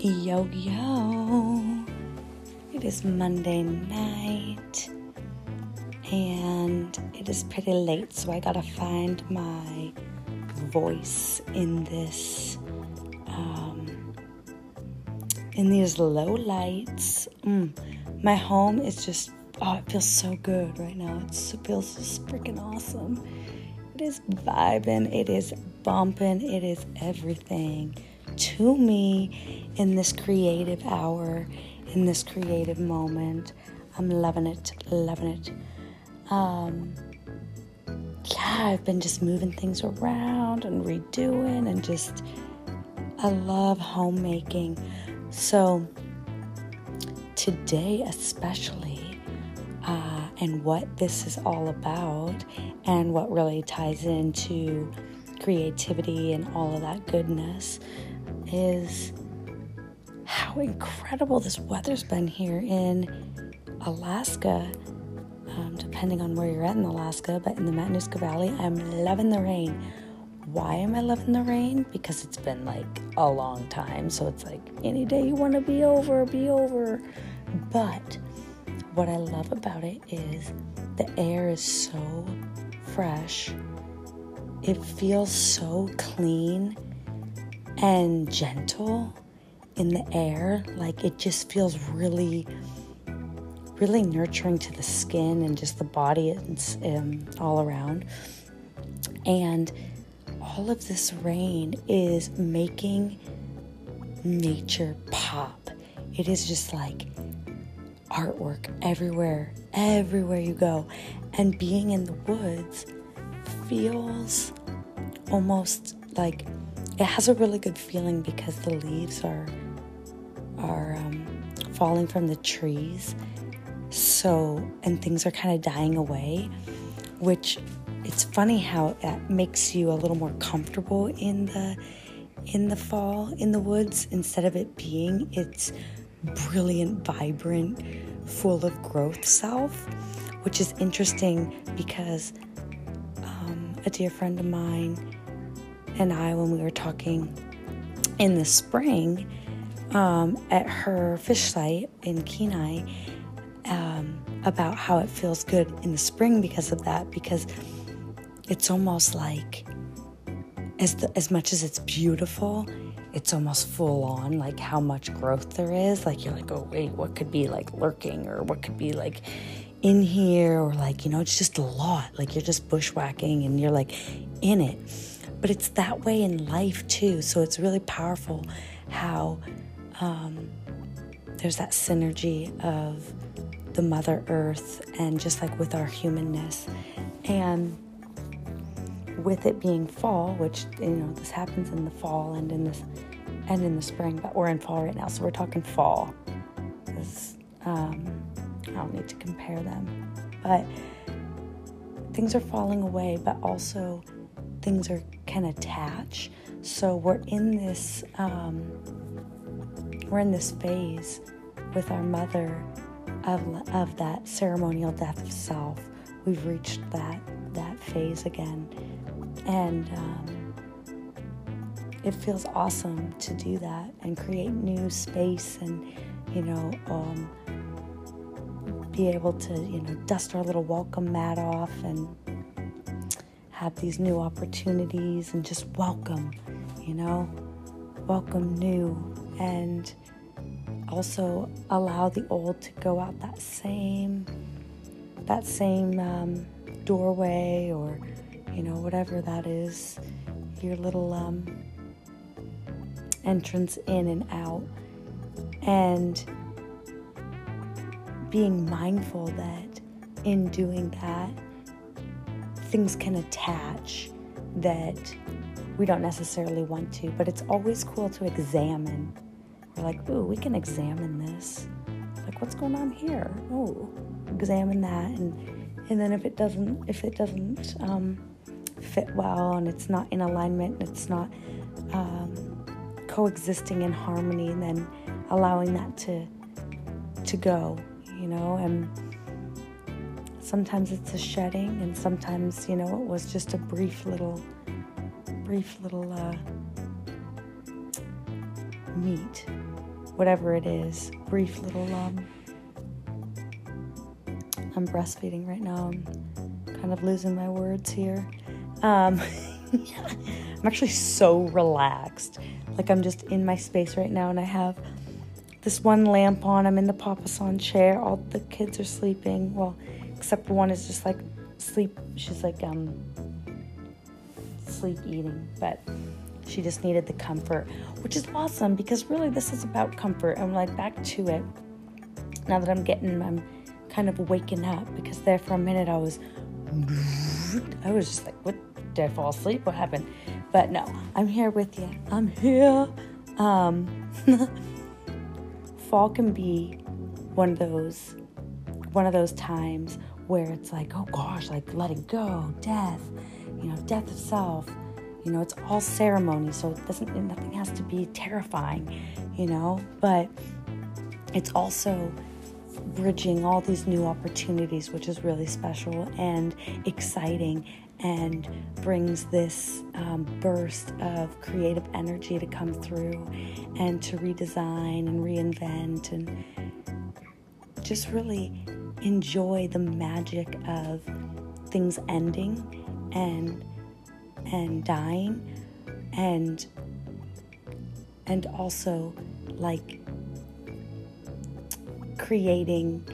Yo, yo. It is Monday night and it is pretty late, so I gotta find my voice in this, um, in these low lights. Mm. My home is just, oh, it feels so good right now. It feels so freaking awesome. It is vibing, it is bumping, it is everything to me in this creative hour, in this creative moment. I'm loving it, loving it. Um, yeah, I've been just moving things around and redoing, and just, I love homemaking. So, today, especially, uh, and what this is all about, and what really ties into creativity and all of that goodness is how incredible this weather's been here in Alaska. Um, depending on where you're at in Alaska, but in the Matanuska Valley, I'm loving the rain. Why am I loving the rain? Because it's been like a long time. So it's like any day you want to be over, be over. But what I love about it is the air is so fresh, it feels so clean and gentle in the air. Like it just feels really, really nurturing to the skin and just the body and um, all around. And all of this rain is making nature pop. It is just like artwork everywhere, everywhere you go. And being in the woods feels almost like it has a really good feeling because the leaves are are um, falling from the trees. So and things are kind of dying away which it's funny how that makes you a little more comfortable in the in the fall in the woods. Instead of it being its brilliant vibrant full of growth self which is interesting because um, a dear friend of mine and I, when we were talking in the spring um, at her fish site in Kenai, um, about how it feels good in the spring because of that, because it's almost like as the, as much as it's beautiful, it's almost full on like how much growth there is. Like you're like, oh wait, what could be like lurking or what could be like in here or like you know it's just a lot. Like you're just bushwhacking and you're like in it. But it's that way in life too. So it's really powerful how um, there's that synergy of the Mother Earth and just like with our humanness. And with it being fall, which you know this happens in the fall and in this and in the spring, but we're in fall right now, so we're talking fall. Um, I don't need to compare them, but things are falling away, but also things are can attach. So we're in this um, we're in this phase with our mother of of that ceremonial death of self. We've reached that that phase again, and um, it feels awesome to do that and create new space and you know um, be able to you know dust our little welcome mat off and have these new opportunities and just welcome, you know, welcome new and also allow the old to go out that same that same um, doorway or you know whatever that is your little um, entrance in and out. And being mindful that in doing that things can attach that we don't necessarily want to, but it's always cool to examine. We're like, ooh, we can examine this. Like, what's going on here? Oh, examine that, and and then if it doesn't, if it doesn't um, fit well, and it's not in alignment, and it's not um, coexisting in harmony, then allowing that to to go, you know, and Sometimes it's a shedding, and sometimes, you know, it was just a brief little, brief little uh, meet whatever it is, brief little um I'm breastfeeding right now. I'm kind of losing my words here. Um I'm actually so relaxed. Like I'm just in my space right now and I have this one lamp on. I'm in the papasan chair. All the kids are sleeping. Well, except one is just like sleep. She's like um sleep eating, but she just needed the comfort, which is awesome because really this is about comfort. I'm like back to it. Now that I'm getting, I'm kind of waking up because there for a minute I was, I was just like, what? Did I fall asleep? What happened? But no, I'm here with you. I'm here. Um, fall can be one of those, one of those times where it's like, oh gosh, like letting go, death, you know, death of self you know, it's all ceremony, so it doesn't nothing has to be terrifying, you know, but it's also bridging all these new opportunities, which is really special and exciting and brings this um, burst of creative energy to come through and to redesign and reinvent and just really enjoy the magic of things ending and and dying and and also like creating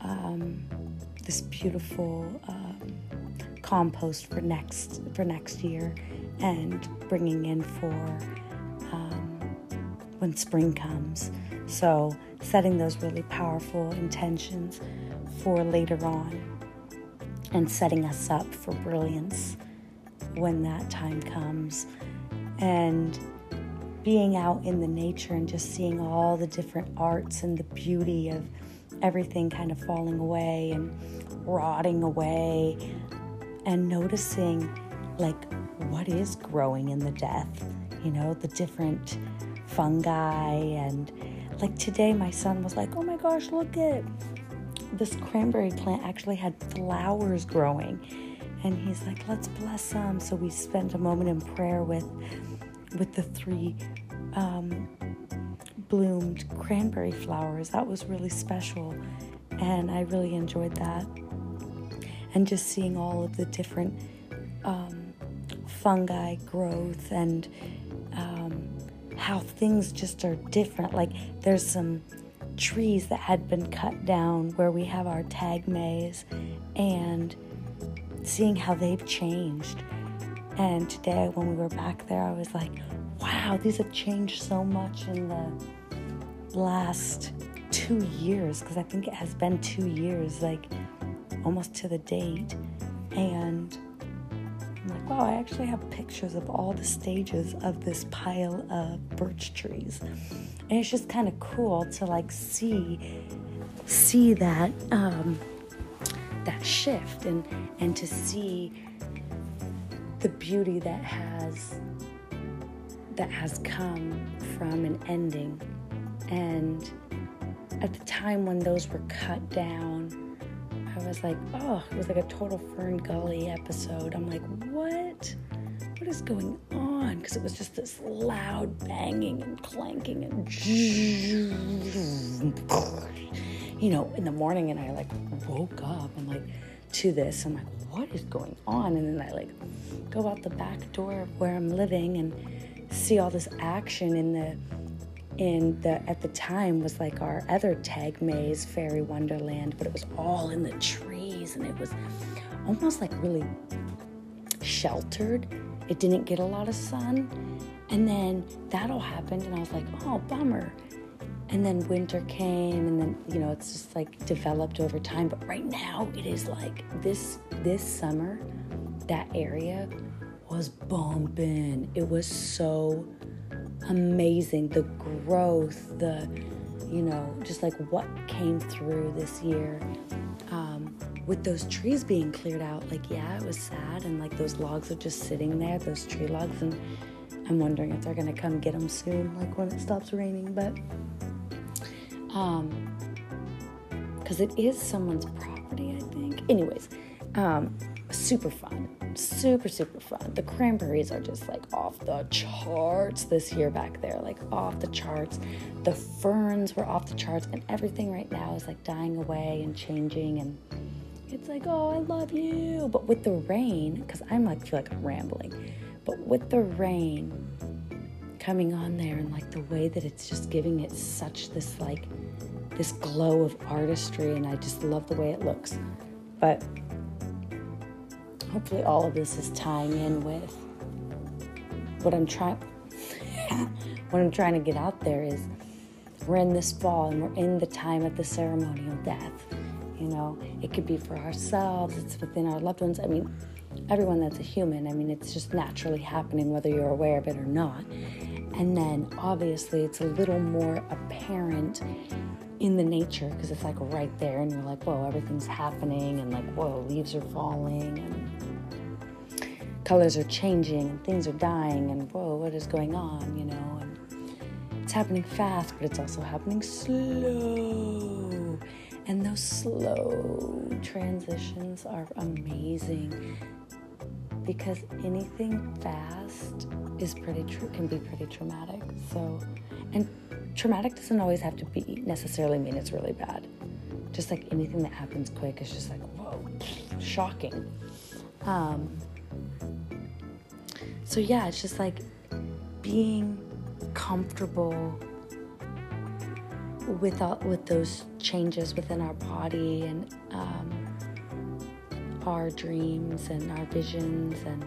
um, this beautiful um, compost for next for next year and bringing in for um, when spring comes. So setting those really powerful intentions for later on and setting us up for brilliance when that time comes. And being out in the nature and just seeing all the different arts and the beauty of everything kind of falling away and rotting away and noticing like what is growing in the death you know the different fungi and like today my son was like oh my gosh look at this cranberry plant actually had flowers growing and he's like, let's bless them. So we spent a moment in prayer with with the three um, bloomed cranberry flowers. That was really special, and I really enjoyed that. And just seeing all of the different um, fungi growth and um, how things just are different. Like there's some trees that had been cut down where we have our tag maze and seeing how they've changed. And today, when we were back there, I was like, wow, these have changed so much in the last two years, because I think it has been two years, like almost to the date. And I'm like, wow, I actually have pictures of all the stages of this pile of birch trees. And it's just kind of cool to like see see that um, that shift and and to see the beauty that has that has come from an ending and at the time when those were cut down i was like oh it was like a total fern gully episode i'm like what what is going on because it was just this loud banging and clanking and you know, in the morning and I like woke up and like to this. I'm like, what is going on? And then I like go out the back door of where I'm living and see all this action in the in the at the time was like our other tag maze fairy wonderland but it was all in the trees and it was almost like really sheltered. It didn't get a lot of sun. And then that all happened and i was like oh bummer. And then winter came and then you know it's just like developed over time. But right now it is like this this summer that area was bumping. It was so amazing. The growth the you know just like what came through this year um, with those trees being cleared out like yeah it was sad. And like those logs are just sitting there those tree logs. And i'm wondering if they're gonna come get them soon like when it stops raining. But um, because it is someone's property, I think. Anyways, um, super fun. super, super fun. The cranberries are just like off the charts this year back there, like off the charts. The ferns were off the charts, and everything right now is like dying away and changing. And it's like, oh, I love you. But with the rain, because I'm like, feel like I'm rambling, but with the rain coming on there and like the way that it's just giving it such this like, this glow of artistry, and I just love the way it looks. But hopefully all of this is tying in with what I'm trying what I'm trying to get out there is we're in this fall and we're in the time of the ceremonial death. You know, it could be for ourselves, it's within our loved ones. I mean, everyone that's a human, I mean, it's just naturally happening whether you're aware of it or not. And then obviously it's a little more apparent in the nature because it's like right there and you're like, whoa, everything's happening and like, whoa, leaves are falling and colors are changing and things are dying and whoa, what is going on, you know? And it's happening fast, but it's also happening slow. And those slow transitions are amazing because anything fast is pretty true can be pretty traumatic. So, and traumatic doesn't always have to be necessarily mean it's really bad. Just like anything that happens quick is just like whoa, shocking. Um, so yeah, it's just like being comfortable with all, with those changes within our body and um, our dreams and our visions and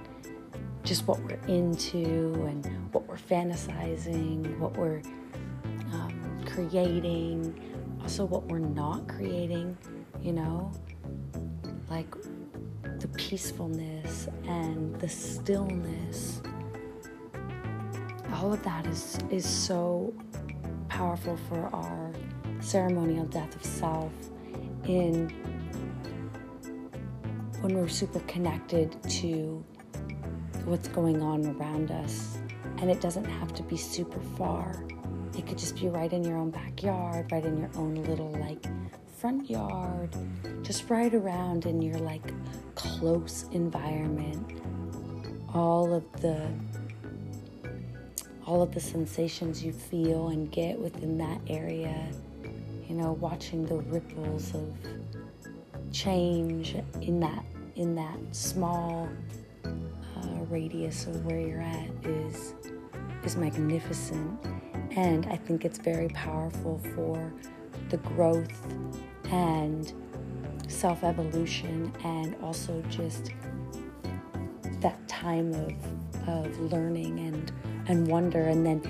just what we're into and what we're fantasizing, what we're um, creating, also what we're not creating, you know, like the peacefulness and the stillness. All of that is is so powerful for our ceremonial death of self in when we're super connected to what's going on around us. And it doesn't have to be super far. It could just be right in your own backyard, right in your own little like front yard, just right around in your like close environment. All of the all of the sensations you feel and get within that area. You know, watching the ripples of change in that in that small radius of where you're at is is magnificent and I think it's very powerful for the growth and self evolution and also just that time of, of learning and, and wonder, and then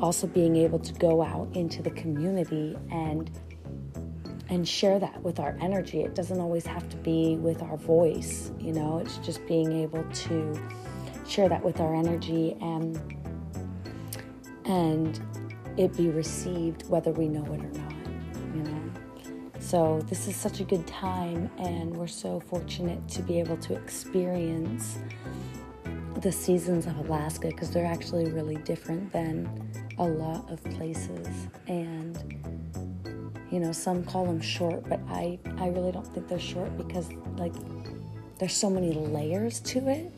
also being able to go out into the community and and share that with our energy. It doesn't always have to be with our voice, you know, it's just being able to share that with our energy and and it be received whether we know it or not, you know. So this is such a good time and we're so fortunate to be able to experience the seasons of Alaska because they're actually really different than a lot of places and you know some call them short but I I really don't think they're short because like there's so many layers to it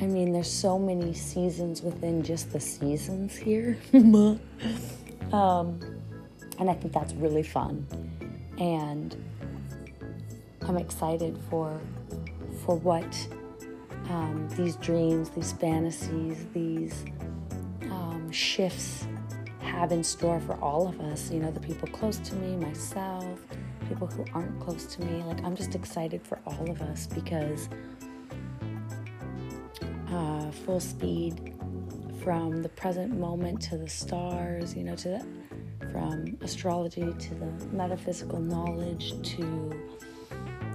I mean, there's so many seasons within just the seasons here. um, and I think that's really fun. And I'm excited for for what um, these dreams, these fantasies, these um, shifts have in store for all of us. You know, the people close to me, myself, people who aren't close to me. Like, I'm just excited for all of us because full speed from the present moment to the stars, you know, to the, from astrology to the metaphysical knowledge to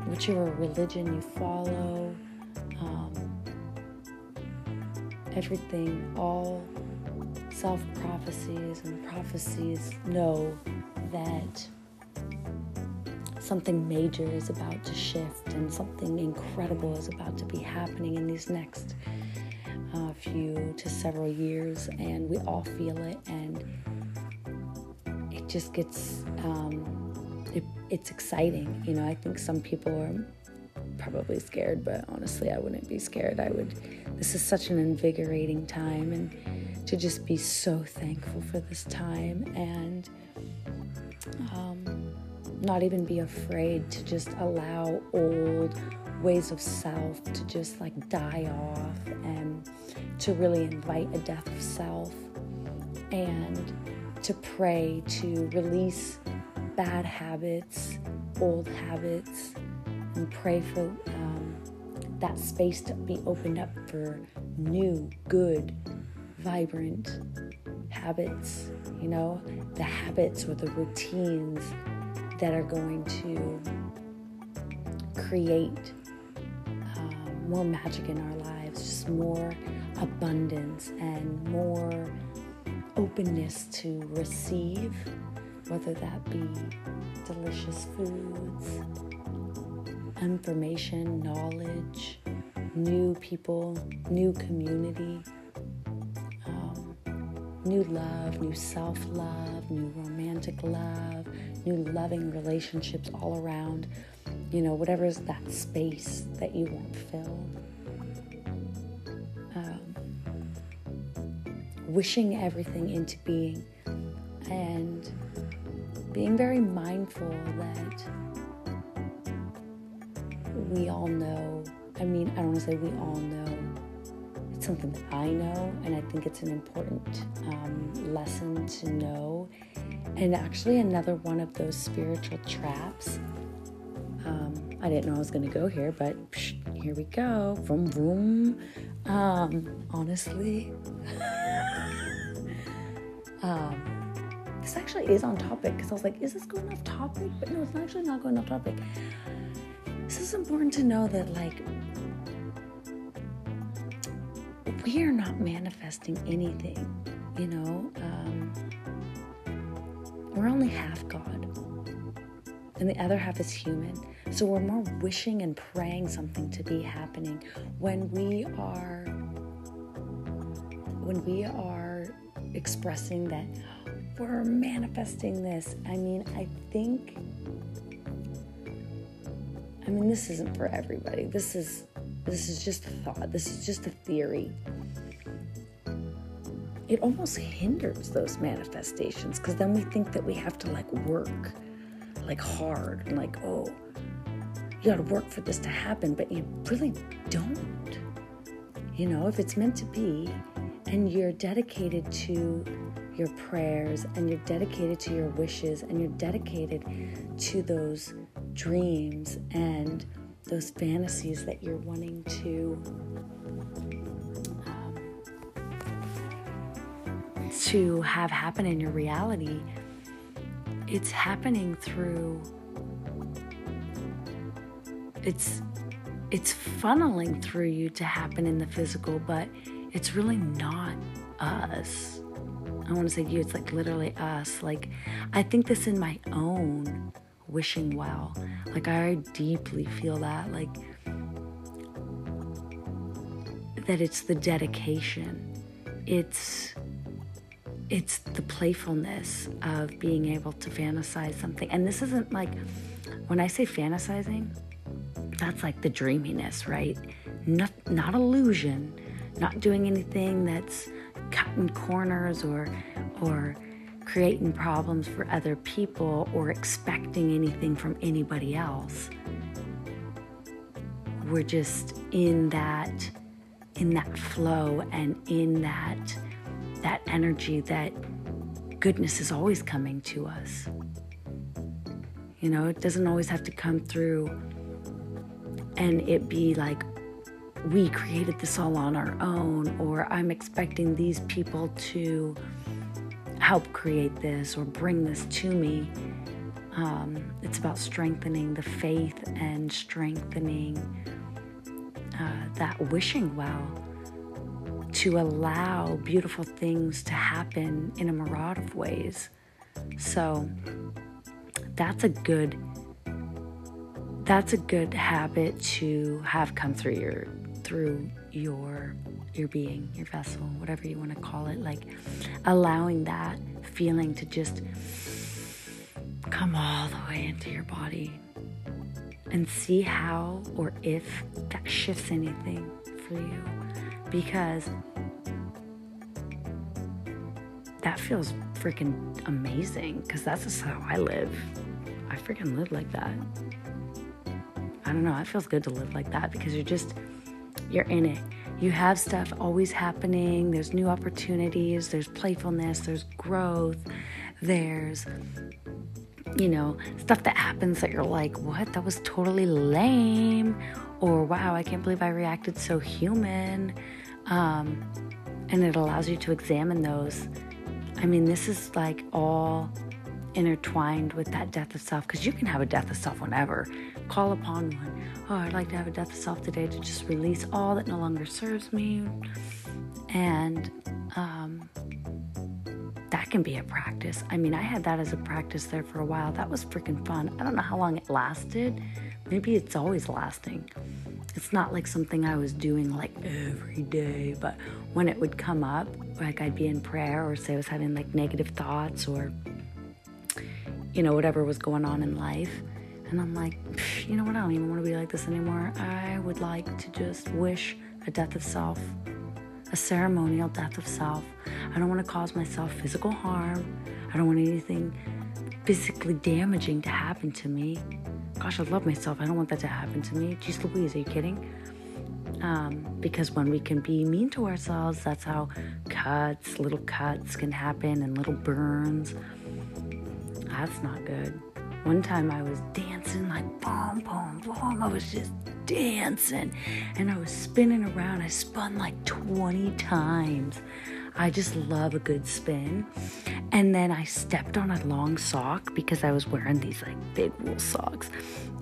whichever religion you follow, um, everything, all self prophecies and prophecies know that something major is about to shift and something incredible is about to be happening in these next uh, few to several years, and we all feel it, and it just gets um, it, it's exciting. You know, I think some people are probably scared, but honestly, I wouldn't be scared. I would. This is such an invigorating time, and to just be so thankful for this time and um, not even be afraid to just allow old ways of self to just like die off and to really invite a death of self and to pray to release bad habits, old habits, and pray for um, that space to be opened up for new, good, vibrant habits, you know, the habits or the routines that are going to create more magic in our lives, just more abundance and more openness to receive, whether that be delicious foods, information, knowledge, new people, new community, um, new love, new self love, new romantic love, new loving relationships all around. You know, whatever is that space that you want filled. Um, wishing everything into being and being very mindful that we all know. I mean, I don't want to say we all know. It's something that I know, and I think it's an important um, lesson to know. And actually, another one of those spiritual traps. Um, I didn't know I was going to go here, but psh, here we go. From room. Um, honestly, um, this actually is on topic because I was like, is this going off topic? But no, it's actually not going off topic. This is important to know that, like, we are not manifesting anything, you know. Um, we're only half God, and the other half is human. So we're more wishing and praying something to be happening when we are when we are expressing that we're manifesting this. I mean, I think I mean, this isn't for everybody. This is this is just a thought. This is just a theory. It almost hinders those manifestations because then we think that we have to like work like hard and like, oh, you got to work for this to happen, but you really don't. You know, if it's meant to be and you're dedicated to your prayers and you're dedicated to your wishes and you're dedicated to those dreams and those fantasies that you're wanting to um, to have happen in your reality it's happening through it's it's funneling through you to happen in the physical but it's really not us i want to say you it's like literally us like i think this in my own wishing well. Like, I deeply feel that, like, that it's the dedication. It's it's the playfulness of being able to fantasize something. And this isn't like when I say fantasizing, that's like the dreaminess, right? Not not illusion, not doing anything that's cutting corners or or creating problems for other people or expecting anything from anybody else. We're just in that in that flow and in that that energy that goodness is always coming to us. You know, it doesn't always have to come through and it be like we created this all on our own or I'm expecting these people to help create this or bring this to me. Um, it's about strengthening the faith and strengthening uh, that wishing well to allow beautiful things to happen in a myriad of ways. So that's a good that's a good habit to have come through your through your your being, your vessel, whatever you want to call it, like allowing that feeling to just come all the way into your body and see how or if that shifts anything for you because that feels freaking amazing because that's just how I live. I freaking live like that. I don't know, it feels good to live like that because you're just, you're in it. You have stuff always happening, there's new opportunities, there's playfulness, there's growth, there's you know, stuff that happens that you're like, what? That was totally lame. Or wow, I can't believe I reacted so human. Um, and it allows you to examine those. I mean, this is like all intertwined with that death of self because you can have a death of self whenever. Call upon one. Oh, I'd like to have a death of self today to just release all that no longer serves me. And um, that can be a practice. I mean, I had that as a practice there for a while. That was freaking fun. I don't know how long it lasted. Maybe it's always lasting. It's not like something I was doing like every day, but when it would come up, like I'd be in prayer or say I was having like negative thoughts or, you know, whatever was going on in life. And I'm like, you know what? I don't even want to be like this anymore. I would like to just wish a death of self a ceremonial death of self. I don't want to cause myself physical harm. I don't want anything physically damaging to happen to me. Gosh, I love myself. I don't want that to happen to me. Jeez Louise, are you kidding? Um, because when we can be mean to ourselves, that's how cuts, little cuts can happen and little burns. That's not good. One time I was dancing like boom, boom, boom. I was just dancing and I was spinning around. I spun like 20 times. I just love a good spin. And then I stepped on a long sock because I was wearing these like big wool socks.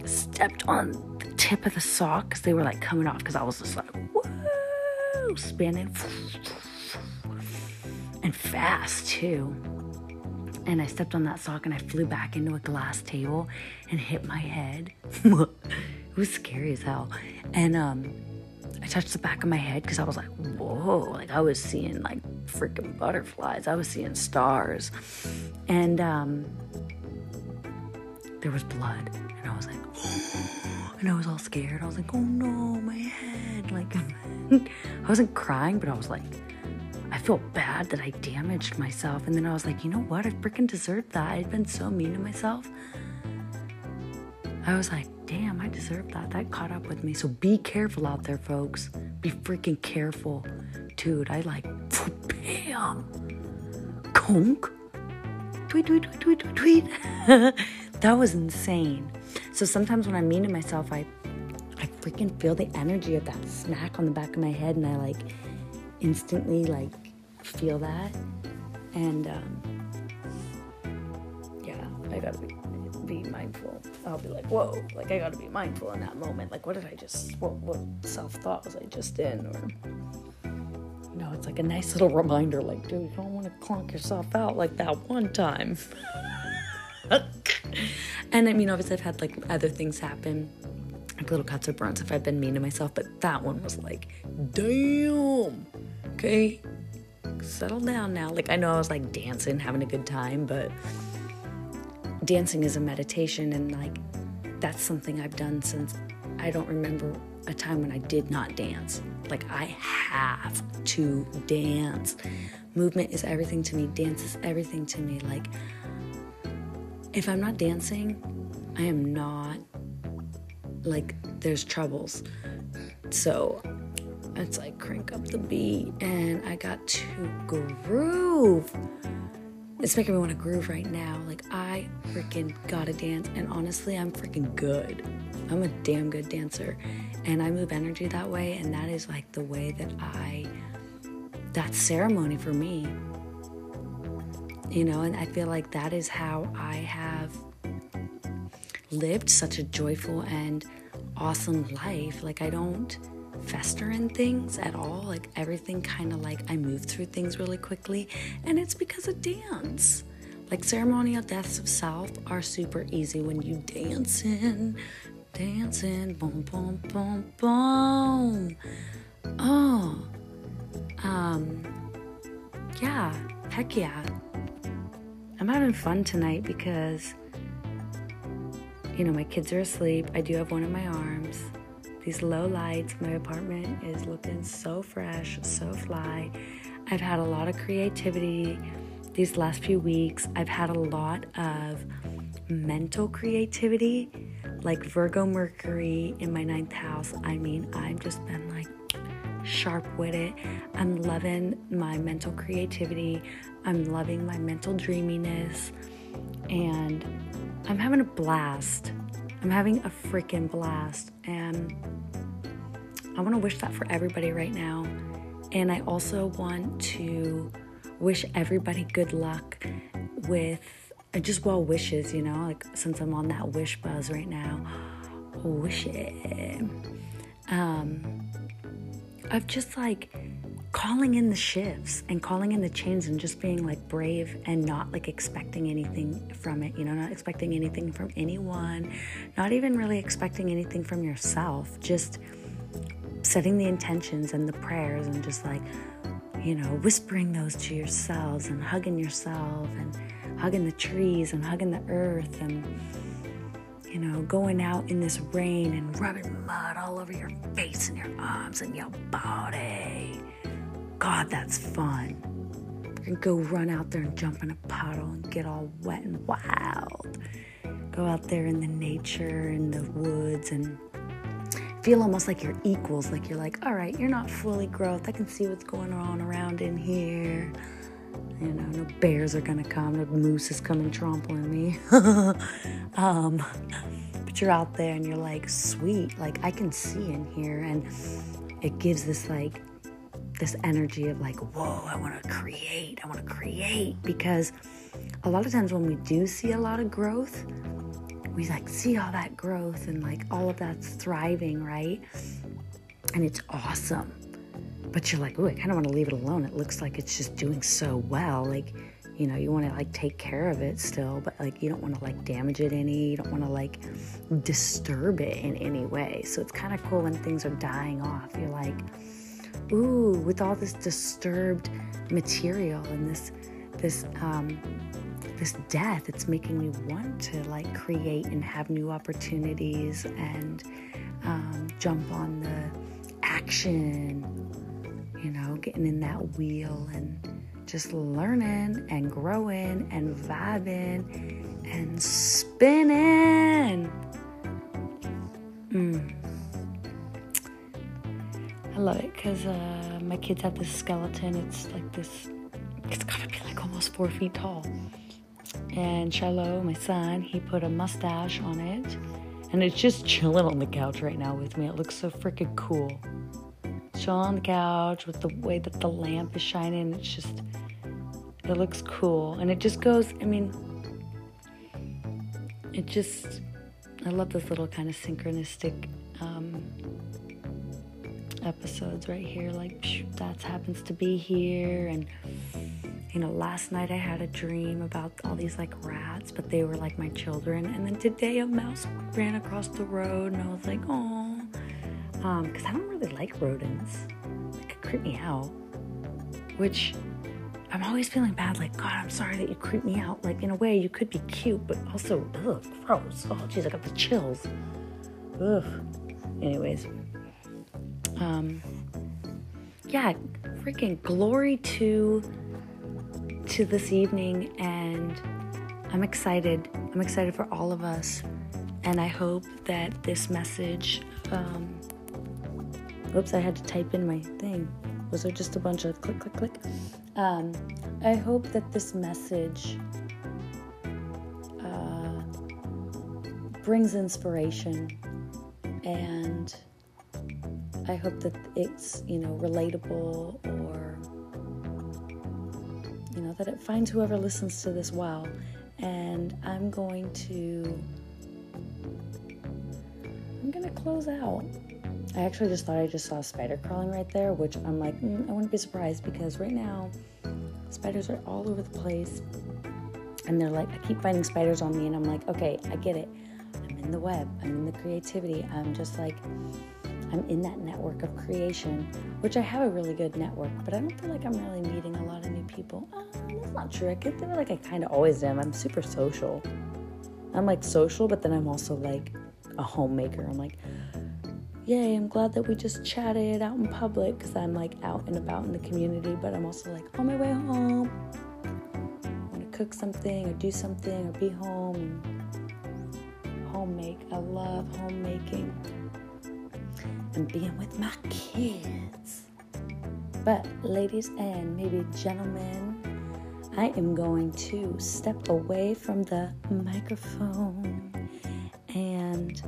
Stepped on the tip of the sock because they were like coming off because I was just like, whoa, spinning. And fast too and I stepped on that sock and I flew back into a glass table and hit my head. it was scary as hell. And um, I touched the back of my head because I was like, whoa, like I was seeing like freaking butterflies. I was seeing stars. And um, there was blood. And I was like, and I was all scared. I was like, oh no, my head. Like, I wasn't crying, but I was like, I felt bad that I damaged myself. And then I was like, you know what? I freaking deserved that. I'd been so mean to myself. I was like, damn, I deserve that. That caught up with me. So be careful out there, folks. Be freaking careful. Dude, I like, bam, conk, tweet, tweet, tweet, tweet, tweet, tweet. that was insane. So sometimes when I'm mean to myself, I, I freaking feel the energy of that smack on the back of my head and I like instantly like feel that. And um, yeah, I gotta be be mindful. I'll be like, whoa, like I gotta be mindful in that moment. Like, what did I just, what, what self thought was I just in? Or, you know, it's like a nice little reminder, like, dude, you don't want to clunk yourself out like that one time. and I mean, obviously, I've had like other things happen, little cuts or burns if I've been mean to myself, but that one was like, damn, okay, settle down now. Like, I know I was like dancing, having a good time, but dancing is a meditation, and like, that's something I've done since I don't remember a time when I did not dance. Like, I have to dance. Movement is everything to me, dance is everything to me. Like, if I'm not dancing, I am not like there's troubles. So it's like crank up the beat and I got to groove. It's making me want to groove right now. Like I freaking gotta dance and honestly I'm freaking good. I'm a damn good dancer and I move energy that way and that is like the way that I that's ceremony for me. You know, and I feel like that is how I have lived such a joyful and awesome life. Like I don't fester in things at all. Like everything kind of like I move through things really quickly, and it's because of dance. Like ceremonial deaths of self are super easy when you dancing, dancing, boom, boom, boom, boom. Oh, um, yeah, heck yeah. I'm having fun tonight because you know, my kids are asleep. I do have one in my arms. These low lights, my apartment is looking so fresh, so fly. I've had a lot of creativity these last few weeks. I've had a lot of mental creativity, like Virgo Mercury in my ninth house. I mean, I've just been like sharp with it. I'm loving my mental creativity. I'm loving my mental dreaminess. And I'm having a blast. I'm having a freaking blast. And I want to wish that for everybody right now. And I also want to wish everybody good luck with just well wishes, you know, like since I'm on that wish buzz right now. Wish it. Um, of just like calling in the shifts and calling in the change and just being like brave and not like expecting anything from it, you know, not expecting anything from anyone, not even really expecting anything from yourself, just setting the intentions and the prayers and just like, you know, whispering those to yourselves and hugging yourself and hugging the trees and hugging the earth and you know, going out in this rain and rubbing mud all over your face and your arms and your body. God, that's fun. And go run out there and jump in a puddle and get all wet and wild. Go out there in the nature, in the woods, and feel almost like you're equals. Like you're like, all right, you're not fully growth. I can see what's going on around in here. You know, no bears are gonna come, no moose is coming trampling me. um, but you're out there and you're like, sweet, like I can see in here, and it gives this like this energy of like, whoa, I want to create, I want to create. Because a lot of times when we do see a lot of growth, we like see all that growth and like all of that's thriving, right? And it's awesome. But you're like, oh, I kind of want to leave it alone. It looks like it's just doing so well. Like, you know, you want to like take care of it still, but like you don't want to like damage it any. You don't want to like disturb it in any way. So it's kind of cool when things are dying off. You're like, ooh, with all this disturbed material and this this um, this death, it's making me want to like create and have new opportunities and um, jump on the action. You know, getting in that wheel and just learning and growing and vibing and spinning. Mm. I love it because uh, my kids have this skeleton. It's like this, it's gotta be like almost four feet tall. And Shiloh, my son, he put a mustache on it. And it's just chilling on the couch right now with me. It looks so freaking cool. Chilling on the couch with the way that the lamp is shining. It's just, it looks cool. And it just goes, I mean, it just, I love this little kind of synchronistic um, episodes right here. Like that happens to be here, and you know, last night I had a dream about all these like rats, but they were like my children. And then today a mouse ran across the road, and I was like, oh, um, because I don't really like rodents. It could creep me out, which. I'm always feeling bad, like, God, I'm sorry that you creep me out. Like, in a way, you could be cute, but also, ugh, gross. Oh, jeez, I got the chills. Ugh. Anyways, um, yeah, freaking glory to to this evening, and I'm excited. I'm excited for all of us, and I hope that this message. Um, oops, I had to type in my thing. Was there just a bunch of click, click, click? Um, I hope that this message uh, brings inspiration and I hope that it's, you know, relatable or, you know, that it finds whoever listens to this well. And I'm going to, I'm going to close out. I actually just thought I just saw a spider crawling right there, which I'm like, mm, I wouldn't be surprised because right now spiders are all over the place. And they're like, I keep finding spiders on me, and I'm like, okay, I get it. I'm in the web, I'm in the creativity. I'm just like, I'm in that network of creation, which I have a really good network, but I don't feel like I'm really meeting a lot of new people. Uh, that's not true. I feel like I kind of always am. I'm super social. I'm like social, but then I'm also like a homemaker. I'm like, yay, I'm glad that we just chatted out in public because I'm like out and about in the community, but I'm also like on my way home. I want to cook something or do something or be home and home make. I love homemaking and being with my kids. But, ladies and maybe gentlemen, I am going to step away from the microphone and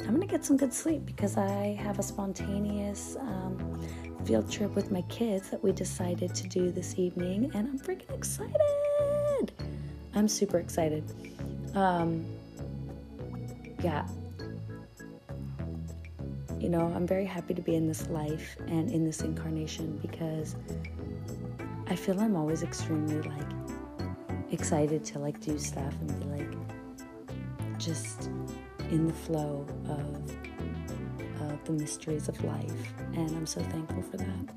I'm gonna get some good sleep because I have a spontaneous um, field trip with my kids that we decided to do this evening, and I'm freaking excited. I'm super excited. Um, yeah. You know, I'm very happy to be in this life and in this incarnation because I feel I'm always extremely like excited to like do stuff and be like just in the flow of, of the mysteries of life. And I'm so thankful for that.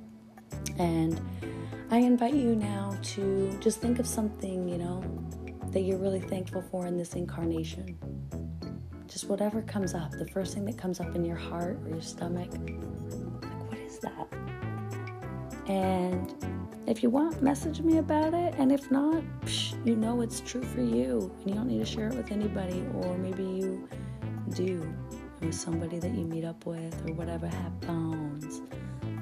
And I invite you now to just think of something, you know, that you're really thankful for in this incarnation. Just whatever comes up, the first thing that comes up in your heart or your stomach, like, what is that? And if you want, message me about it. And if not, psh, you know it's true for you. And you don't need to share it with anybody. Or maybe you do with somebody that you meet up with or whatever happens.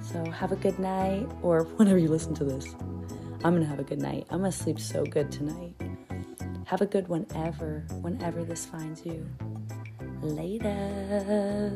So have a good night, or whenever you listen to this. I'm gonna have a good night. I'm gonna sleep so good tonight. Have a good whenever, whenever this finds you. Later.